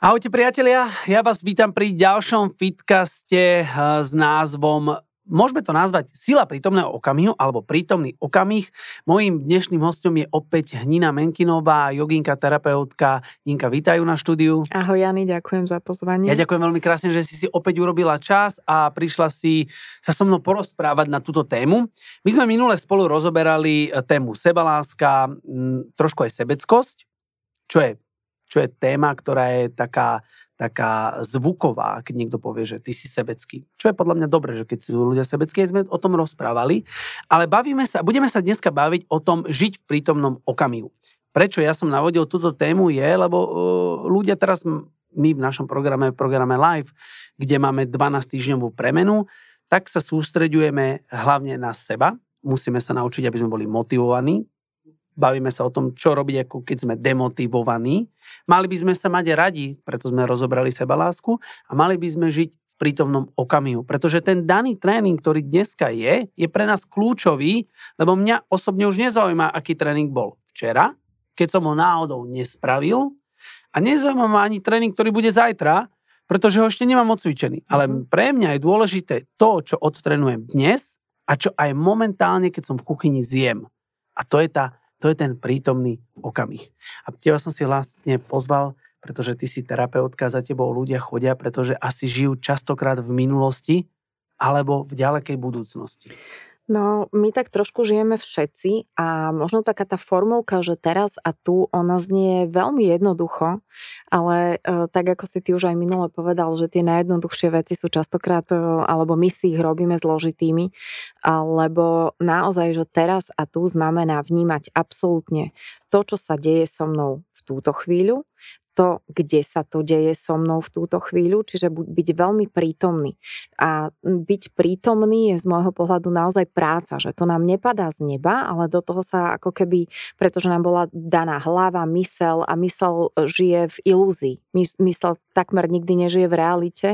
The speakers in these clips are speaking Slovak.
Ahojte priatelia, ja vás vítam pri ďalšom fitcaste eh, s názvom Môžeme to nazvať sila prítomného okamihu alebo prítomný okamih. Mojím dnešným hostom je opäť Hnina Menkinová, joginka, terapeutka. Ninka, vítajú na štúdiu. Ahoj Jany, ďakujem za pozvanie. Ja ďakujem veľmi krásne, že si si opäť urobila čas a prišla si sa so mnou porozprávať na túto tému. My sme minule spolu rozoberali eh, tému sebaláska, trošku aj sebeckosť, čo je čo je téma, ktorá je taká, taká zvuková, keď niekto povie, že ty si sebecký. Čo je podľa mňa dobré, že keď sú ľudia sebeckí, sme o tom rozprávali. Ale bavíme sa, budeme sa dneska baviť o tom žiť v prítomnom okamihu. Prečo ja som navodil túto tému je, lebo uh, ľudia teraz, my v našom programe, v programe Live, kde máme 12 týždňovú premenu, tak sa sústreďujeme hlavne na seba. Musíme sa naučiť, aby sme boli motivovaní, bavíme sa o tom, čo robiť, ako keď sme demotivovaní. Mali by sme sa mať radi, preto sme rozobrali seba lásku a mali by sme žiť v prítomnom okamihu. Pretože ten daný tréning, ktorý dneska je, je pre nás kľúčový, lebo mňa osobne už nezaujíma, aký tréning bol včera, keď som ho náhodou nespravil a nezaujíma ma ani tréning, ktorý bude zajtra, pretože ho ešte nemám odcvičený. Ale mhm. pre mňa je dôležité to, čo odtrenujem dnes a čo aj momentálne, keď som v kuchyni zjem. A to je tá to je ten prítomný okamih. A teba som si vlastne pozval, pretože ty si terapeutka, za tebou ľudia chodia, pretože asi žijú častokrát v minulosti alebo v ďalekej budúcnosti. No, my tak trošku žijeme všetci a možno taká tá formulka, že teraz a tu, ona znie veľmi jednoducho, ale e, tak ako si ty už aj minule povedal, že tie najjednoduchšie veci sú častokrát, e, alebo my si ich robíme zložitými, lebo naozaj, že teraz a tu znamená vnímať absolútne to, čo sa deje so mnou v túto chvíľu, to, kde sa to deje so mnou v túto chvíľu, čiže byť veľmi prítomný. A byť prítomný je z môjho pohľadu naozaj práca, že to nám nepadá z neba, ale do toho sa ako keby, pretože nám bola daná hlava, mysel a mysel žije v ilúzii. Mysel takmer nikdy nežije v realite,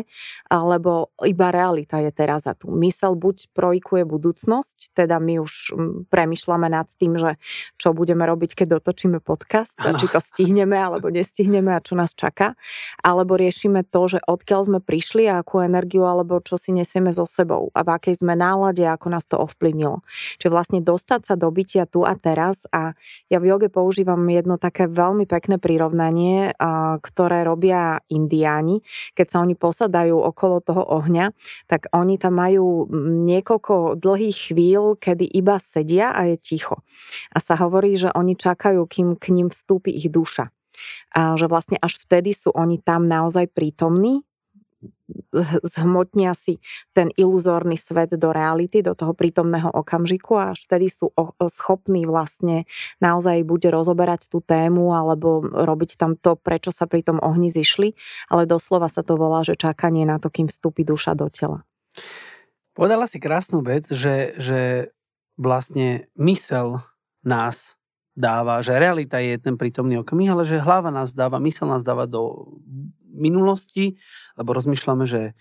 lebo iba realita je teraz a tu. Mysel buď projikuje budúcnosť, teda my už premyšľame nad tým, že čo budeme robiť, keď dotočíme podcast, ano. či to stihneme alebo nestihneme a čo nás čaká, alebo riešime to, že odkiaľ sme prišli a akú energiu alebo čo si nesieme so sebou a v akej sme nálade ako nás to ovplyvnilo. Čiže vlastne dostať sa do bytia tu a teraz a ja v joge používam jedno také veľmi pekné prirovnanie, ktoré robia indiáni, keď sa oni posadajú okolo toho ohňa, tak oni tam majú niekoľko dlhých chvíľ, kedy iba sedia a je ticho. A sa hovorí, že oni čakajú, kým k ním vstúpi ich duša. A že vlastne až vtedy sú oni tam naozaj prítomní, zhmotnia si ten iluzórny svet do reality, do toho prítomného okamžiku a až vtedy sú schopní vlastne naozaj buď rozoberať tú tému alebo robiť tam to, prečo sa pri tom ohni zišli, ale doslova sa to volá, že čakanie na to, kým vstúpi duša do tela. Povedala si krásnu vec, že, že vlastne mysel nás dáva, že realita je ten prítomný okamih, ale že hlava nás dáva, mysel nás dáva do minulosti, lebo rozmýšľame, že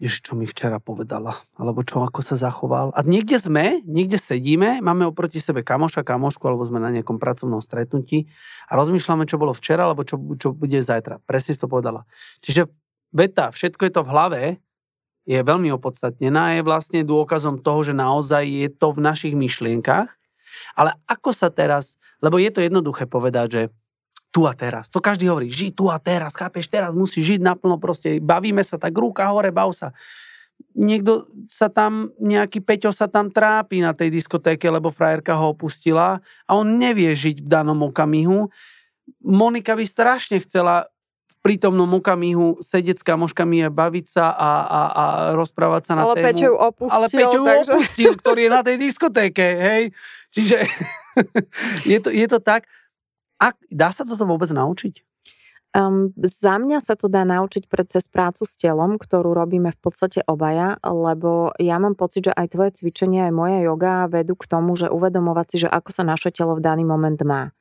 Jež, čo mi včera povedala, alebo čo, ako sa zachoval. A niekde sme, niekde sedíme, máme oproti sebe kamoša, kamošku, alebo sme na nejakom pracovnom stretnutí a rozmýšľame, čo bolo včera, alebo čo, čo bude zajtra. Presne si to povedala. Čiže veta, všetko je to v hlave, je veľmi opodstatnená, je vlastne dôkazom toho, že naozaj je to v našich myšlienkach ale ako sa teraz, lebo je to jednoduché povedať, že tu a teraz. To každý hovorí, ži tu a teraz, chápeš, teraz musí žiť naplno, proste bavíme sa tak, ruka hore, bav sa. Niekto sa tam, nejaký Peťo sa tam trápi na tej diskotéke, lebo frajerka ho opustila a on nevie žiť v danom okamihu. Monika by strašne chcela prítomnom okamihu sedieť s kamoškami a baviť sa a, a, a rozprávať sa na ale tému. Peťo ju opustil. Ale Peťo ju takže... opustil, ktorý je na tej diskotéke, hej. Čiže je, to, je to tak. A dá sa toto vôbec naučiť? Um, za mňa sa to dá naučiť pre cez prácu s telom, ktorú robíme v podstate obaja, lebo ja mám pocit, že aj tvoje cvičenie, aj moja yoga vedú k tomu, že uvedomovať si, že ako sa naše telo v daný moment má.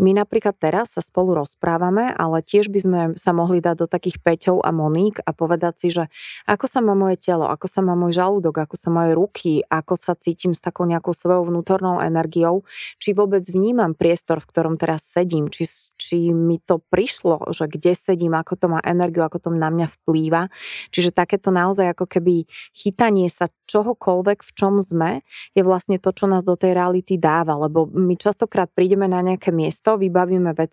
My napríklad teraz sa spolu rozprávame, ale tiež by sme sa mohli dať do takých Peťov a Moník a povedať si, že ako sa má moje telo, ako sa má môj žalúdok, ako sa moje ruky, ako sa cítim s takou nejakou svojou vnútornou energiou, či vôbec vnímam priestor, v ktorom teraz sedím, či, či mi to prišlo, že kde sedím, ako to má energiu, ako to na mňa vplýva. Čiže takéto naozaj ako keby chytanie sa čohokoľvek, v čom sme, je vlastne to, čo nás do tej reality dáva, lebo my častokrát prídeme na nejaké miesto, vybavíme vec,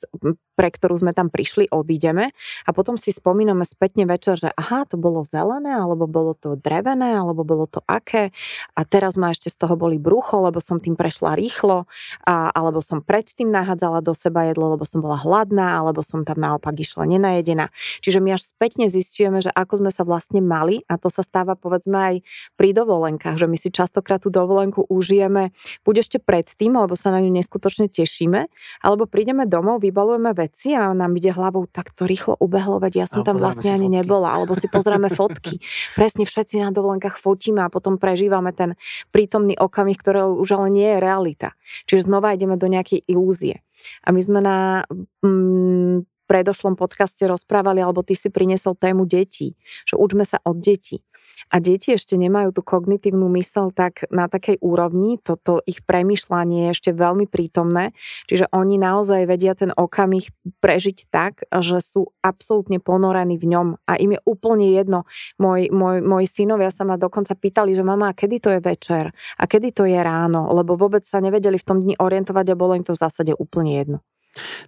pre ktorú sme tam prišli, odídeme a potom si spomíname spätne večer, že aha, to bolo zelené, alebo bolo to drevené, alebo bolo to aké a teraz ma ešte z toho boli brucho, lebo som tým prešla rýchlo, a, alebo som predtým nahádzala do seba jedlo, lebo som bola hladná, alebo som tam naopak išla nenajedená. Čiže my až spätne zistujeme, že ako sme sa vlastne mali a to sa stáva povedzme aj pri dovolenkách, že my si častokrát tú dovolenku užijeme buď ešte predtým, lebo sa na ňu neskutočne tešíme, alebo prídeme domov, vybalujeme veci veci a nám ide hlavou, tak to rýchlo ubehlo, veď ja som tam vlastne ani fotky. nebola, alebo si pozrieme fotky. Presne všetci na dovolenkách fotíme a potom prežívame ten prítomný okamih, ktorý už ale nie je realita. Čiže znova ideme do nejakej ilúzie. A my sme na mm, predošlom podcaste rozprávali, alebo ty si priniesol tému detí, že učme sa od detí a deti ešte nemajú tú kognitívnu mysel tak na takej úrovni, toto ich premyšľanie je ešte veľmi prítomné, čiže oni naozaj vedia ten okamih prežiť tak, že sú absolútne ponorení v ňom a im je úplne jedno. Môj, môj, moji synovia sa ma dokonca pýtali, že mama, kedy to je večer a kedy to je ráno, lebo vôbec sa nevedeli v tom dni orientovať a bolo im to v zásade úplne jedno.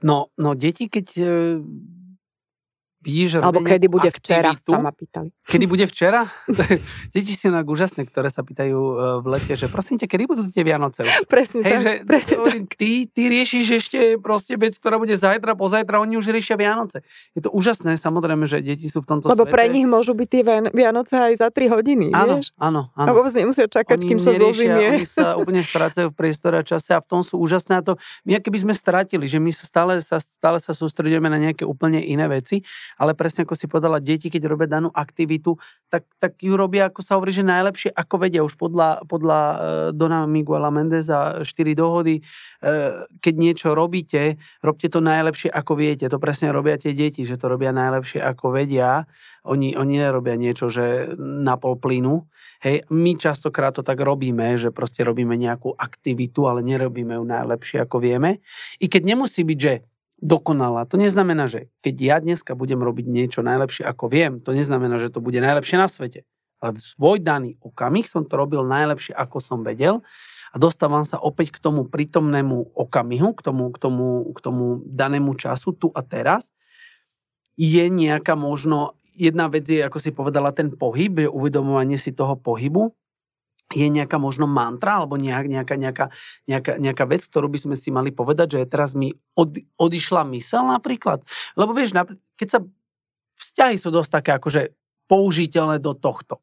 No, no deti, keď že Alebo kedy bude aktivitu. včera, sa ma pýtali. Kedy bude včera? Deti sú inak úžasné, ktoré sa pýtajú e, v lete, že prosím ťa, kedy budú tie Vianoce? Presne Hej, tak. Že, presne hovorím, tak. Ty, ty riešiš ešte proste vec, ktorá bude zajtra, pozajtra, oni už riešia Vianoce. Je to úžasné, samozrejme, že deti sú v tomto Lebo svete. pre nich môžu byť tie Vianoce aj za 3 hodiny, áno, vieš? Áno, áno. A vôbec nemusia čakať, oni kým sa zozimie. Oni sa úplne strácajú v priestore a čase a v tom sú úžasné. A to my keby sme stratili, že my sa stále sa, stále sa sústredujeme na nejaké úplne iné veci, ale presne ako si povedala, deti, keď robia danú aktivitu, tak, tak ju robia, ako sa hovorí, že najlepšie, ako vedia už podľa, podľa uh, Dona Miguela Mendeza 4 dohody. Uh, keď niečo robíte, robte to najlepšie, ako viete. To presne robia tie deti, že to robia najlepšie, ako vedia. Oni, oni nerobia niečo, že na pol plynu. Hej, my častokrát to tak robíme, že proste robíme nejakú aktivitu, ale nerobíme ju najlepšie, ako vieme. I keď nemusí byť, že dokonalá. To neznamená, že keď ja dneska budem robiť niečo najlepšie ako viem, to neznamená, že to bude najlepšie na svete. Ale v svoj daný okamih som to robil najlepšie, ako som vedel a dostávam sa opäť k tomu prítomnému okamihu, k tomu, k tomu, k tomu danému času, tu a teraz. Je nejaká možno, jedna vec je, ako si povedala, ten pohyb, je uvedomovanie si toho pohybu, je nejaká možno mantra alebo nejak, nejaká, nejaká, nejaká, nejaká vec, ktorú by sme si mali povedať, že teraz mi od, odišla mysel napríklad. Lebo vieš, keď sa vzťahy sú dosť také akože použiteľné do tohto.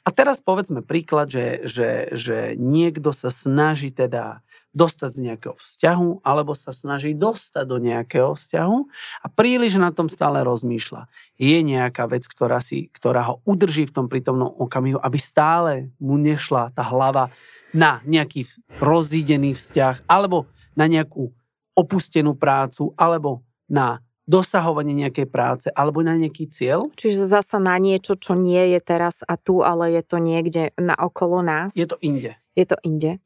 A teraz povedzme príklad, že, že, že niekto sa snaží teda dostať z nejakého vzťahu, alebo sa snaží dostať do nejakého vzťahu a príliš na tom stále rozmýšľa. Je nejaká vec, ktorá, si, ktorá ho udrží v tom prítomnom okamihu, aby stále mu nešla tá hlava na nejaký rozídený vzťah, alebo na nejakú opustenú prácu, alebo na dosahovanie nejakej práce alebo na nejaký cieľ. Čiže zasa na niečo, čo nie je teraz a tu, ale je to niekde na okolo nás. Je to inde. Je to inde.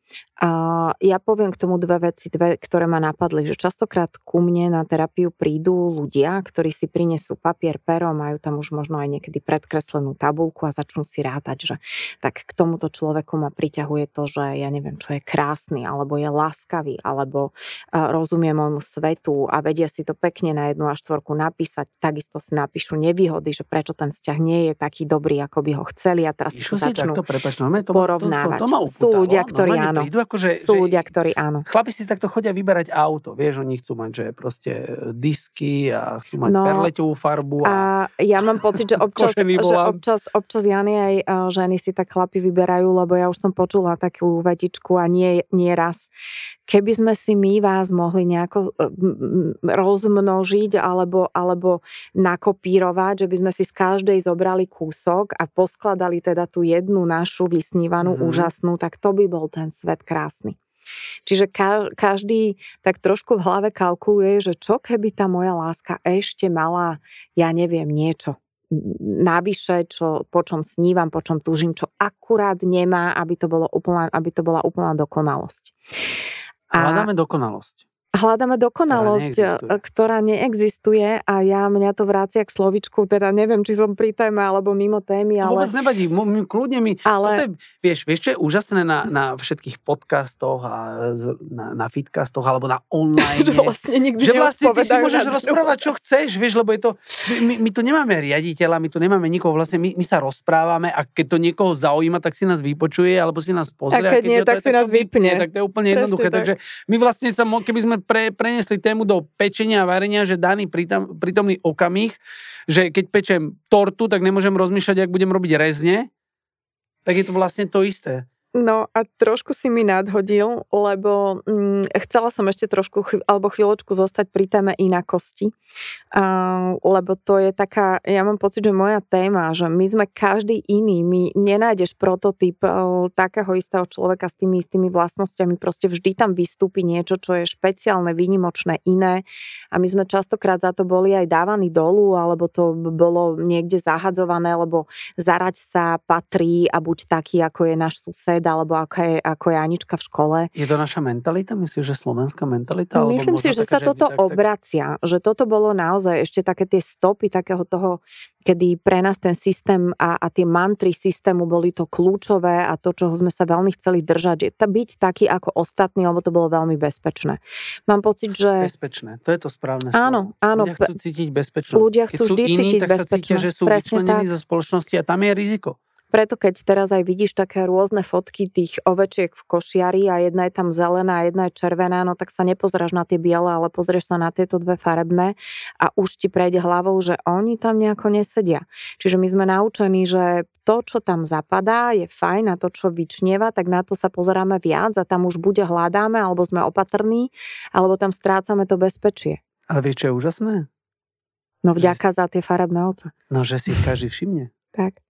A ja poviem k tomu dve veci, dve, ktoré ma napadli, že častokrát ku mne na terapiu prídu ľudia, ktorí si prinesú papier, pero, majú tam už možno aj niekedy predkreslenú tabulku a začnú si rátať, že tak k tomuto človeku ma priťahuje to, že ja neviem, čo je krásny, alebo je láskavý, alebo rozumie môjmu svetu a vedia si to pekne na jednu až štvorku napísať. Takisto si napíšu nevýhody, že prečo ten vzťah nie je taký dobrý, ako by ho chceli a teraz Išlo si začnú takto, no, to, porovnávať. To, to, to, to Sú ľudia, ktorí áno. Prídu, akože, sú ľudia, ktorí áno. Chlapi si takto chodia vyberať auto, vieš, oni chcú mať, že proste disky a chcú mať no, perleťovú farbu. A... a ja mám pocit, že občas, že občas, občas Jany aj ženy si tak chlapi vyberajú, lebo ja už som počula takú vetičku a nie, nie raz. Keby sme si my vás mohli nejako e, rozmnožiť alebo, alebo nakopírovať, že by sme si z každej zobrali kúsok a poskladali teda tú jednu našu vysnívanú, mm. úžasnú, tak to by bol ten svet krásny. Čiže každý tak trošku v hlave kalkuluje, že čo keby tá moja láska ešte mala, ja neviem, niečo navyše, čo, po čom snívam, po čom túžim, čo akurát nemá, aby to, bolo úplná, aby to bola úplná dokonalosť. A hľadáme dokonalosť hľadáme dokonalosť, ktorá neexistuje. ktorá neexistuje a ja mňa to vrácia k slovičku, teda neviem, či som pri téme alebo mimo témy, ale... To vôbec nevadí, m- kľudne mi... Ale... Toto je, vieš, vieš, čo je úžasné na, na všetkých podcastoch a na, na fitcastoch alebo na online. že vlastne nikdy Že vlastne ty si môžeš rozprávať, čo chceš, vieš, lebo je to... My, my tu nemáme riaditeľa, my tu nemáme nikoho, vlastne my, my sa rozprávame a keď to niekoho zaujíma, tak si nás vypočuje alebo si nás pozrie. A keď, a keď nie, tak si nás vypne. Tak to je úplne jednoduché. Takže my vlastne sa, keby sme pre, prenesli tému do pečenia a varenia, že daný prítom, prítomný okamih, že keď pečem tortu, tak nemôžem rozmýšľať, ak budem robiť rezne, tak je to vlastne to isté. No a trošku si mi nadhodil, lebo hm, chcela som ešte trošku chv- alebo chvíľočku zostať pri téme inakosti, uh, lebo to je taká, ja mám pocit, že moja téma, že my sme každý iný, my nenájdeš prototyp uh, takého istého človeka s tými istými vlastnosťami, proste vždy tam vystúpi niečo, čo je špeciálne, výnimočné, iné. A my sme častokrát za to boli aj dávaní dolu, alebo to bolo niekde zahadzované, lebo zarať sa patrí a buď taký, ako je náš sused, trieda, alebo ako je, ako je Anička v škole. Je to naša mentalita? Myslíš, že slovenská mentalita? Myslím si, že sa toto tak, obracia. Tak... Že toto bolo naozaj ešte také tie stopy takého toho, kedy pre nás ten systém a, a tie mantry systému boli to kľúčové a to, čoho sme sa veľmi chceli držať, je to byť taký ako ostatní, lebo to bolo veľmi bezpečné. Mám pocit, že... Bezpečné, to je to správne áno, slovo. Áno, Ľudia chcú cítiť bezpečnosť. Ľudia chcú Keď vždy iní, cítiť tak bezpečné. sa cítia, že sú vyčlenení zo spoločnosti a tam je riziko. Preto keď teraz aj vidíš také rôzne fotky tých ovečiek v košiari a jedna je tam zelená a jedna je červená, no tak sa nepozráš na tie biele, ale pozrieš sa na tieto dve farebné a už ti prejde hlavou, že oni tam nejako nesedia. Čiže my sme naučení, že to, čo tam zapadá, je fajn a to, čo vyčnieva, tak na to sa pozeráme viac a tam už bude hľadáme, alebo sme opatrní, alebo tam strácame to bezpečie. Ale vieš, čo je úžasné? No vďaka že... za tie farebné oce. No, že si každý všimne. tak.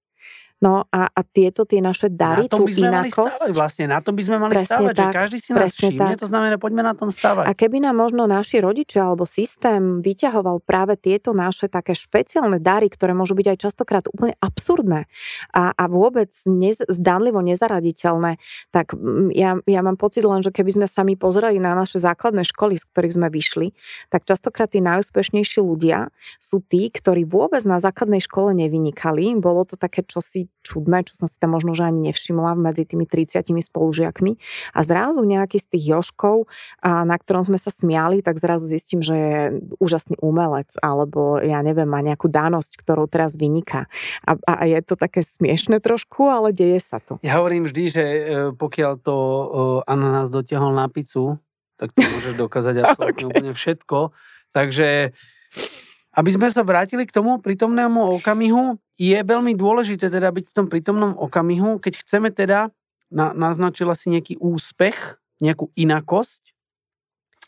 No a, a tieto tie naše dary, na tom by sme inakosť, mali stávať vlastne, na tom by sme mali stávať, tak, že každý si nás všimne, tak. to znamená, poďme na tom stávať. A keby nám možno naši rodičia alebo systém vyťahoval práve tieto naše také špeciálne dary, ktoré môžu byť aj častokrát úplne absurdné a, a vôbec nez, zdanlivo nezaraditeľné, tak mm, ja, ja mám pocit len, že keby sme sa mi pozreli na naše základné školy, z ktorých sme vyšli, tak častokrát tí najúspešnejší ľudia sú tí, ktorí vôbec na základnej škole nevynikali. Bolo to také čosi čudné, čo som si tam možno že ani nevšimla medzi tými 30 spolužiakmi. A zrazu nejaký z tých Joškov, na ktorom sme sa smiali, tak zrazu zistím, že je úžasný umelec, alebo ja neviem, má nejakú danosť, ktorou teraz vyniká. A, a je to také smiešne trošku, ale deje sa to. Ja hovorím vždy, že e, pokiaľ to e, ananás dotiahol na pizzu, tak to môžeš dokázať absolútne okay. úplne všetko. Takže aby sme sa vrátili k tomu prítomnému okamihu, je veľmi dôležité teda byť v tom prítomnom okamihu, keď chceme teda, na, naznačila si nejaký úspech, nejakú inakosť,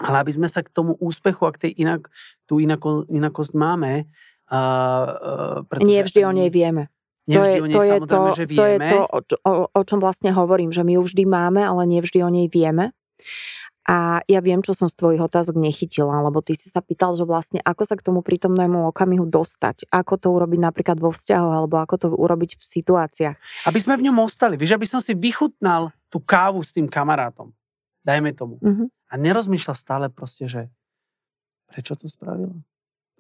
ale aby sme sa k tomu úspechu, ak tej inak, tú inako, inakosť máme, uh, uh, Nie vždy o nej vieme. to je, to, je to, že vieme. to je to, o, o čom vlastne hovorím, že my ju vždy máme, ale nie vždy o nej vieme. A ja viem, čo som z tvojich otázok nechytila, lebo ty si sa pýtal, že vlastne ako sa k tomu prítomnému okamihu dostať, ako to urobiť napríklad vo vzťahoch, alebo ako to urobiť v situáciách. Aby sme v ňom ostali, vieš, aby som si vychutnal tú kávu s tým kamarátom, dajme tomu. Uh-huh. A nerozmýšľal stále proste, že prečo to spravila?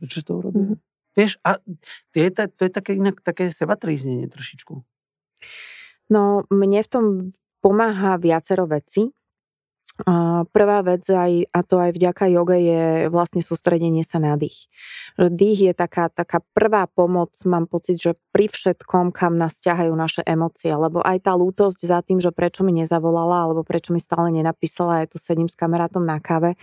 Prečo to urobil? Uh-huh. Vieš, a to je, to je také, inak, také sebatríznenie trošičku. No, mne v tom pomáha viacero veci. Prvá vec, aj, a to aj vďaka joge, je vlastne sústredenie sa na dých. Dých je taká, taká prvá pomoc, mám pocit, že pri všetkom, kam nás ťahajú naše emócie, lebo aj tá lútosť za tým, že prečo mi nezavolala, alebo prečo mi stále nenapísala, ja tu sedím s kamarátom na káve,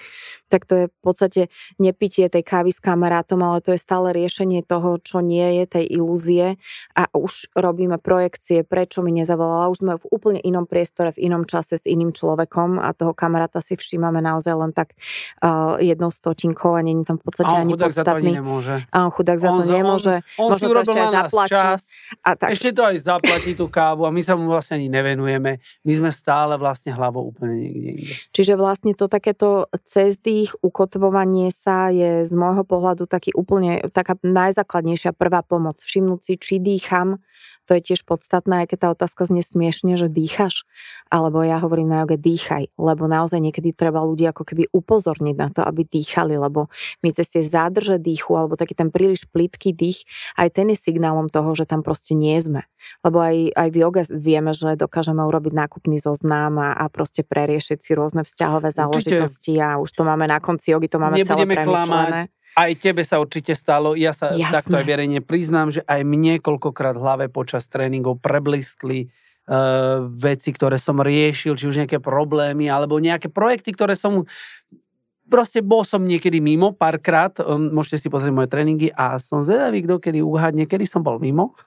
tak to je v podstate nepitie tej kávy s kamarátom, ale to je stále riešenie toho, čo nie je, tej ilúzie a už robíme projekcie, prečo mi nezavolala, už sme v úplne inom priestore, v inom čase s iným človekom a toho kamaráta si všímame naozaj len tak uh, jednou stotinkou a není tam v podstate A on ani chudák za to ani podstatný. nemôže. A on chudák za On to nemôže. On možno si to ešte aj zaplatí. čas, A tak. ešte to aj zaplatí tú kávu a my sa mu vlastne ani nevenujeme. My sme stále vlastne hlavou úplne niekde inde. Čiže vlastne to takéto cez dých, ukotvovanie sa je z môjho pohľadu taký úplne, taká najzákladnejšia prvá pomoc. Všimnúť si, či dýcham, to je tiež podstatné, aj keď tá otázka znie smiešne, že dýchaš, alebo ja hovorím na joge dýchaj, lebo naozaj niekedy treba ľudí ako keby upozorniť na to, aby dýchali, lebo my cez tie zádrže dýchu, alebo taký ten príliš plitký dých, aj ten je signálom toho, že tam proste nie sme. Lebo aj, aj v joge vieme, že dokážeme urobiť nákupný zoznam a, a proste preriešiť si rôzne vzťahové Určite. záležitosti a už to máme na konci jogy, to máme celé premyslené. Aj tebe sa určite stalo, ja sa Jasné. takto aj verejne priznám, že aj mne koľkokrát hlave počas tréningov prebliskli uh, veci, ktoré som riešil, či už nejaké problémy, alebo nejaké projekty, ktoré som proste bol som niekedy mimo párkrát, um, môžete si pozrieť moje tréningy a som zvedavý, kto kedy uhádne, kedy som bol mimo.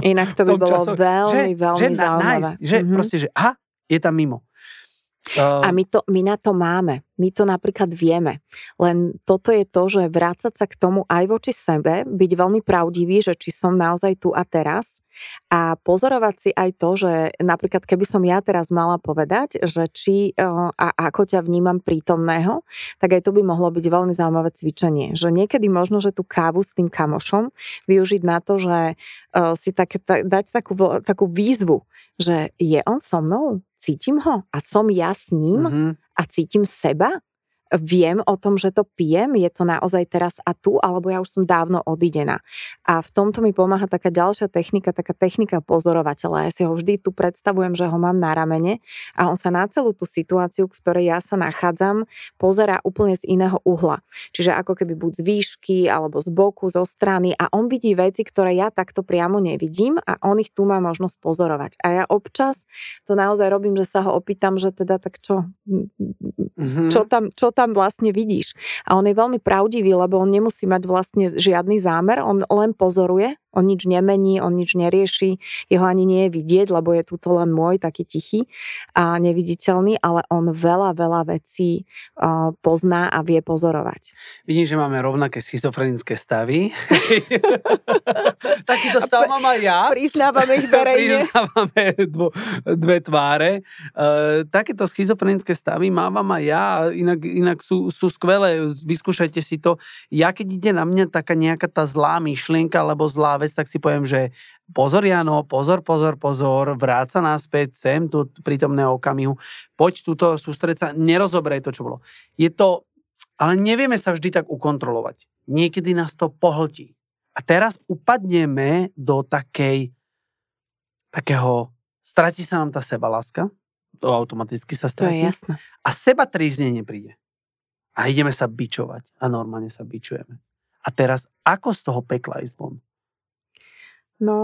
Inak to by bolo času- veľmi, veľmi že, zaujímavé. nice, že Mhm. proste, že aha, je tam mimo. A my, to, my na to máme. My to napríklad vieme. Len toto je to, že vrácať sa k tomu aj voči sebe, byť veľmi pravdivý, že či som naozaj tu a teraz a pozorovať si aj to, že napríklad keby som ja teraz mala povedať, že či eh, a ako ťa vnímam prítomného, tak aj to by mohlo byť veľmi zaujímavé cvičenie. Že niekedy možno, že tú kávu s tým kamošom využiť na to, že eh, si tak, ta, dať takú, takú výzvu, že je on so mnou, cítim ho a som ja s ním mhm. a cítim seba? Viem o tom, že to pijem? Je to naozaj teraz a tu? Alebo ja už som dávno odidená? A v tomto mi pomáha taká ďalšia technika, taká technika pozorovateľa. Ja si ho vždy tu predstavujem, že ho mám na ramene a on sa na celú tú situáciu, v ktorej ja sa nachádzam, pozerá úplne z iného uhla. Čiže ako keby buď z výšky, alebo z boku, zo strany a on vidí veci, ktoré ja takto priamo nevidím a on ich tu má možnosť pozorovať. A ja občas to naozaj robím, že sa ho opýtam, že teda tak čo, Mhm. čo tam, čo tam vlastne vidíš. A on je veľmi pravdivý, lebo on nemusí mať vlastne žiadny zámer, on len pozoruje, on nič nemení, on nič nerieši, jeho ani nie je vidieť, lebo je tu len môj, taký tichý a neviditeľný, ale on veľa, veľa vecí pozná a vie pozorovať. Vidím, že máme rovnaké schizofrenické stavy. Takýto stav mám aj ja. Priznávame ich verejne. Priznávame dvo, dve tváre. E, takéto schizofrenické stavy mávam aj ja, inak, inak sú, sú skvelé, vyskúšajte si to. Ja keď ide na mňa taká nejaká tá zlá myšlienka alebo zlá vec, tak si poviem, že pozor Jano, pozor, pozor, pozor, vráca naspäť sem tu prítomného okamihu, poď túto, sústreť sa, nerozoberaj to, čo bolo. Je to, ale nevieme sa vždy tak ukontrolovať. Niekedy nás to pohltí. A teraz upadneme do takej, takého, stratí sa nám tá sebaláska, to automaticky sa To je stratí. jasné. A seba tríznenie príde. A ideme sa bičovať. A normálne sa bičujeme. A teraz, ako z toho pekla ísť von? No,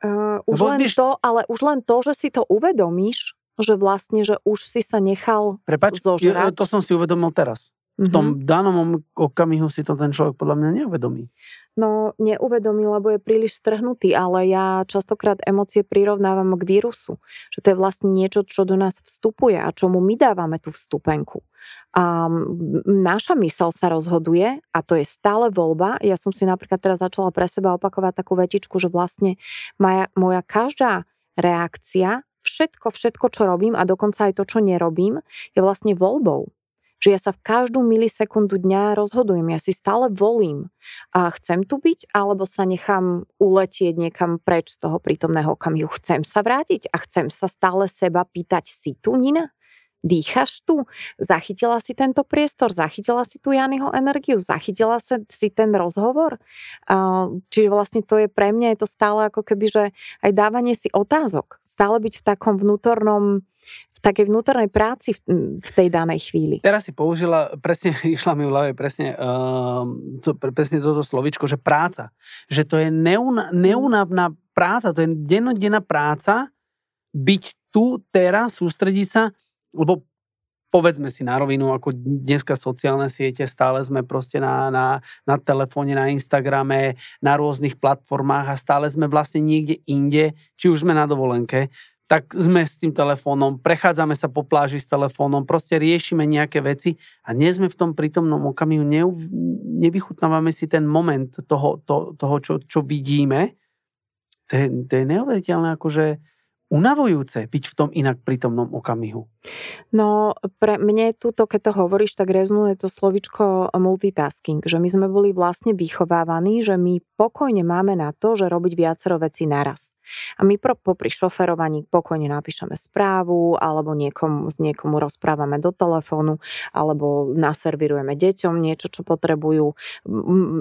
uh, už Lebo len vieš- to, ale už len to, že si to uvedomíš, že vlastne, že už si sa nechal Prepač, Zožrať. ja- to som si uvedomil teraz. V Mhm. tom danom okamihu si to ten človek podľa mňa neuvedomí. No, neuvedomí, lebo je príliš strhnutý, ale ja častokrát emócie prirovnávam k vírusu. Že to je vlastne niečo, čo do nás vstupuje a čomu my dávame tú vstupenku. A naša mysel sa rozhoduje a to je stále voľba. Ja som si napríklad teraz začala pre seba opakovať takú vetičku, že vlastne moja, moja každá reakcia, všetko, všetko, čo robím a dokonca aj to, čo nerobím, je vlastne voľbou. Že ja sa v každú milisekundu dňa rozhodujem, ja si stále volím a chcem tu byť, alebo sa nechám uletieť niekam preč z toho prítomného okamihu. Chcem sa vrátiť a chcem sa stále seba pýtať, si tu, Nina? Dýchaš tu? Zachytila si tento priestor? Zachytila si tu Janyho energiu? Zachytila si ten rozhovor? Čiže vlastne to je pre mňa je to stále ako keby, že aj dávanie si otázok. Stále byť v takom vnútornom, takej vnútornej práci v, v tej danej chvíli. Teraz si použila, presne, išla mi v hlave presne, uh, to, pre- presne toto slovičko, že práca. Že to je neuna, neunavná práca, to je dennodenná práca, byť tu, teraz, sústrediť sa, lebo povedzme si na rovinu, ako dneska sociálne siete, stále sme proste na, na, na telefóne, na Instagrame, na rôznych platformách a stále sme vlastne niekde inde, či už sme na dovolenke, tak sme s tým telefónom, prechádzame sa po pláži s telefónom, proste riešime nejaké veci a nie sme v tom prítomnom okamihu, ne, nevychutnávame si ten moment toho, to, toho čo, čo vidíme. To je, to je neuveriteľné, akože unavujúce byť v tom inak prítomnom okamihu. No, pre mne túto, keď to hovoríš, tak rezonuje to slovičko multitasking, že my sme boli vlastne vychovávaní, že my pokojne máme na to, že robiť viacero vecí naraz. A my pro, popri šoferovaní pokojne napíšeme správu, alebo niekomu, s niekomu rozprávame do telefónu, alebo naservirujeme deťom niečo, čo potrebujú.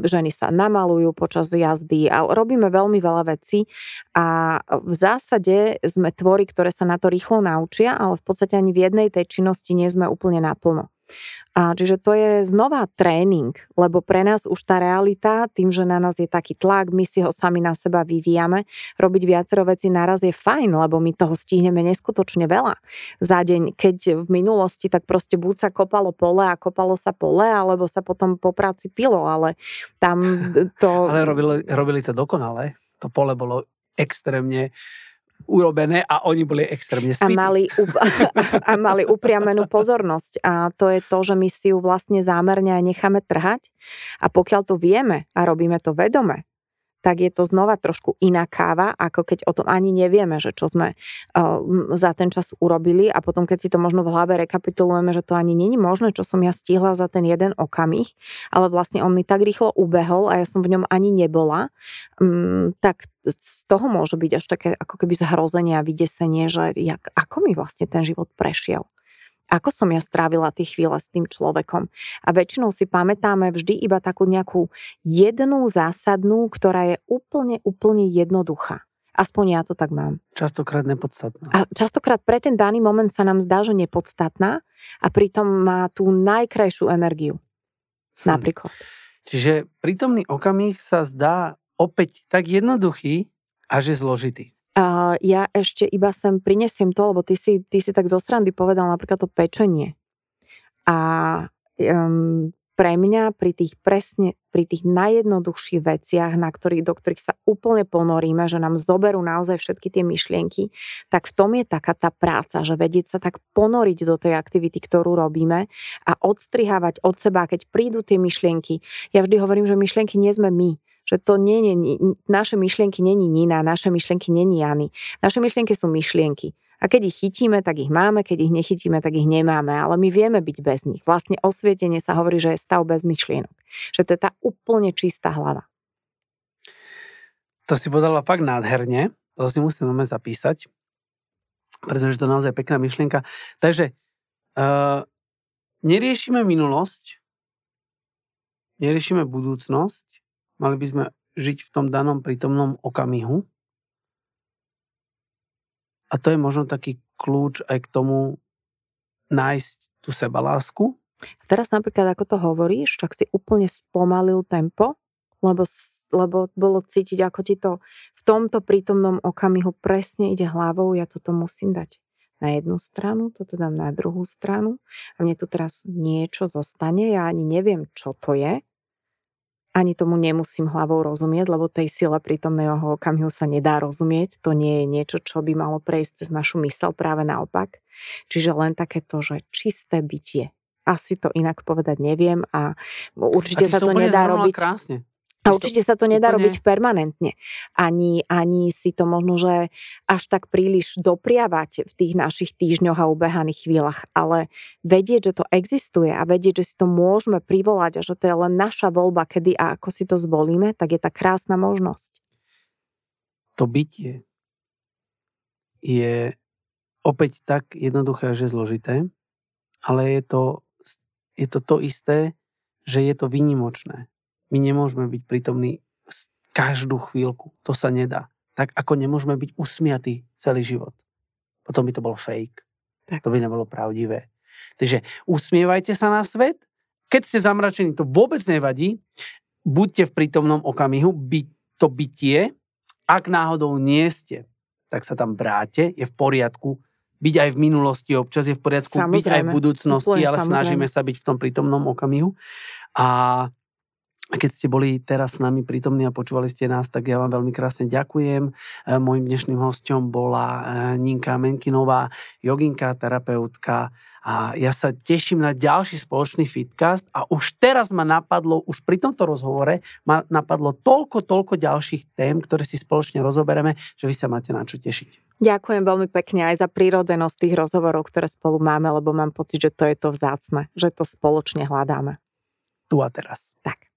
Ženy sa namalujú počas jazdy a robíme veľmi veľa vecí. A v zásade sme tvory, ktoré sa na to rýchlo naučia, ale v podstate ani v jednej tej činnosti nie sme úplne naplno. A čiže to je znova tréning, lebo pre nás už tá realita, tým, že na nás je taký tlak, my si ho sami na seba vyvíjame, robiť viacero veci naraz je fajn, lebo my toho stihneme neskutočne veľa za deň. Keď v minulosti tak proste buď sa kopalo pole a kopalo sa pole, alebo sa potom po práci pilo, ale tam to... Ale robili, robili to dokonale. To pole bolo extrémne urobené a oni boli extrémne spýti. A mali, a mali upriamenú pozornosť. A to je to, že my si ju vlastne zámerne aj necháme trhať. A pokiaľ to vieme a robíme to vedome, tak je to znova trošku iná káva, ako keď o tom ani nevieme, že čo sme uh, za ten čas urobili. A potom keď si to možno v hlave rekapitulujeme, že to ani není možné, čo som ja stihla za ten jeden okamih, ale vlastne on mi tak rýchlo ubehol a ja som v ňom ani nebola, um, tak z toho môže byť až také ako keby zhrozenie a vydesenie, že jak, ako mi vlastne ten život prešiel ako som ja strávila tie chvíle s tým človekom. A väčšinou si pamätáme vždy iba takú nejakú jednu zásadnú, ktorá je úplne, úplne jednoduchá. Aspoň ja to tak mám. Častokrát nepodstatná. A častokrát pre ten daný moment sa nám zdá, že nepodstatná a pritom má tú najkrajšiu energiu. Hm. Napríklad. Čiže prítomný okamih sa zdá opäť tak jednoduchý a že zložitý. A ja ešte iba sem prinesiem to, lebo ty si, ty si tak zo strany povedal napríklad to pečenie. A um, pre mňa pri tých presne, pri tých najjednoduchších veciach, na ktorých, do ktorých sa úplne ponoríme, že nám zoberú naozaj všetky tie myšlienky, tak v tom je taká tá práca, že vedieť sa tak ponoriť do tej aktivity, ktorú robíme a odstrihávať od seba, keď prídu tie myšlienky. Ja vždy hovorím, že myšlienky nie sme my že to nie, nie, naše myšlienky není Nina, naše myšlienky není Jany. Naše myšlienky sú myšlienky. A keď ich chytíme, tak ich máme, keď ich nechytíme, tak ich nemáme, ale my vieme byť bez nich. Vlastne osvietenie sa hovorí, že je stav bez myšlienok. Že to je tá úplne čistá hlava. To si podala fakt nádherne, to si musím nome zapísať, pretože to je naozaj pekná myšlienka. Takže uh, neriešime minulosť, neriešime budúcnosť, Mali by sme žiť v tom danom prítomnom okamihu. A to je možno taký kľúč aj k tomu nájsť tú sebalásku. Teraz napríklad, ako to hovoríš, tak si úplne spomalil tempo, lebo, lebo bolo cítiť, ako ti to v tomto prítomnom okamihu presne ide hlavou, ja toto musím dať na jednu stranu, toto dám na druhú stranu a mne tu teraz niečo zostane, ja ani neviem, čo to je, ani tomu nemusím hlavou rozumieť, lebo tej sile prítomného okamihu sa nedá rozumieť. To nie je niečo, čo by malo prejsť cez našu mysel, práve naopak. Čiže len takéto, že čisté bytie. Asi to inak povedať neviem a určite a sa to nedá robiť. Krásne. A určite sa to nedá úplne... robiť permanentne. Ani, ani si to možno, že až tak príliš dopriavať v tých našich týždňoch a ubehaných chvíľach, ale vedieť, že to existuje a vedieť, že si to môžeme privolať a že to je len naša voľba, kedy a ako si to zvolíme, tak je tá krásna možnosť. To bytie je opäť tak jednoduché, že zložité, ale je to, je to to isté, že je to vynimočné my nemôžeme byť prítomní každú chvíľku. To sa nedá. Tak ako nemôžeme byť usmiatí celý život. Potom by to bol fake. Tak. To by nebolo pravdivé. Takže usmievajte sa na svet. Keď ste zamračení, to vôbec nevadí. Buďte v prítomnom okamihu, byť to bytie. Ak náhodou nie ste, tak sa tam vráte, je v poriadku. Byť aj v minulosti občas je v poriadku, samozrejme. byť aj v budúcnosti, ale samozrejme. snažíme sa byť v tom prítomnom okamihu. A keď ste boli teraz s nami prítomní a počúvali ste nás, tak ja vám veľmi krásne ďakujem. E, mojím dnešným hostom bola e, Ninka Menkinová, joginka, terapeutka a ja sa teším na ďalší spoločný fitcast a už teraz ma napadlo, už pri tomto rozhovore ma napadlo toľko, toľko ďalších tém, ktoré si spoločne rozobereme, že vy sa máte na čo tešiť. Ďakujem veľmi pekne aj za prírodzenosť tých rozhovorov, ktoré spolu máme, lebo mám pocit, že to je to vzácne, že to spoločne hľadáme. Tu a teraz. Tak.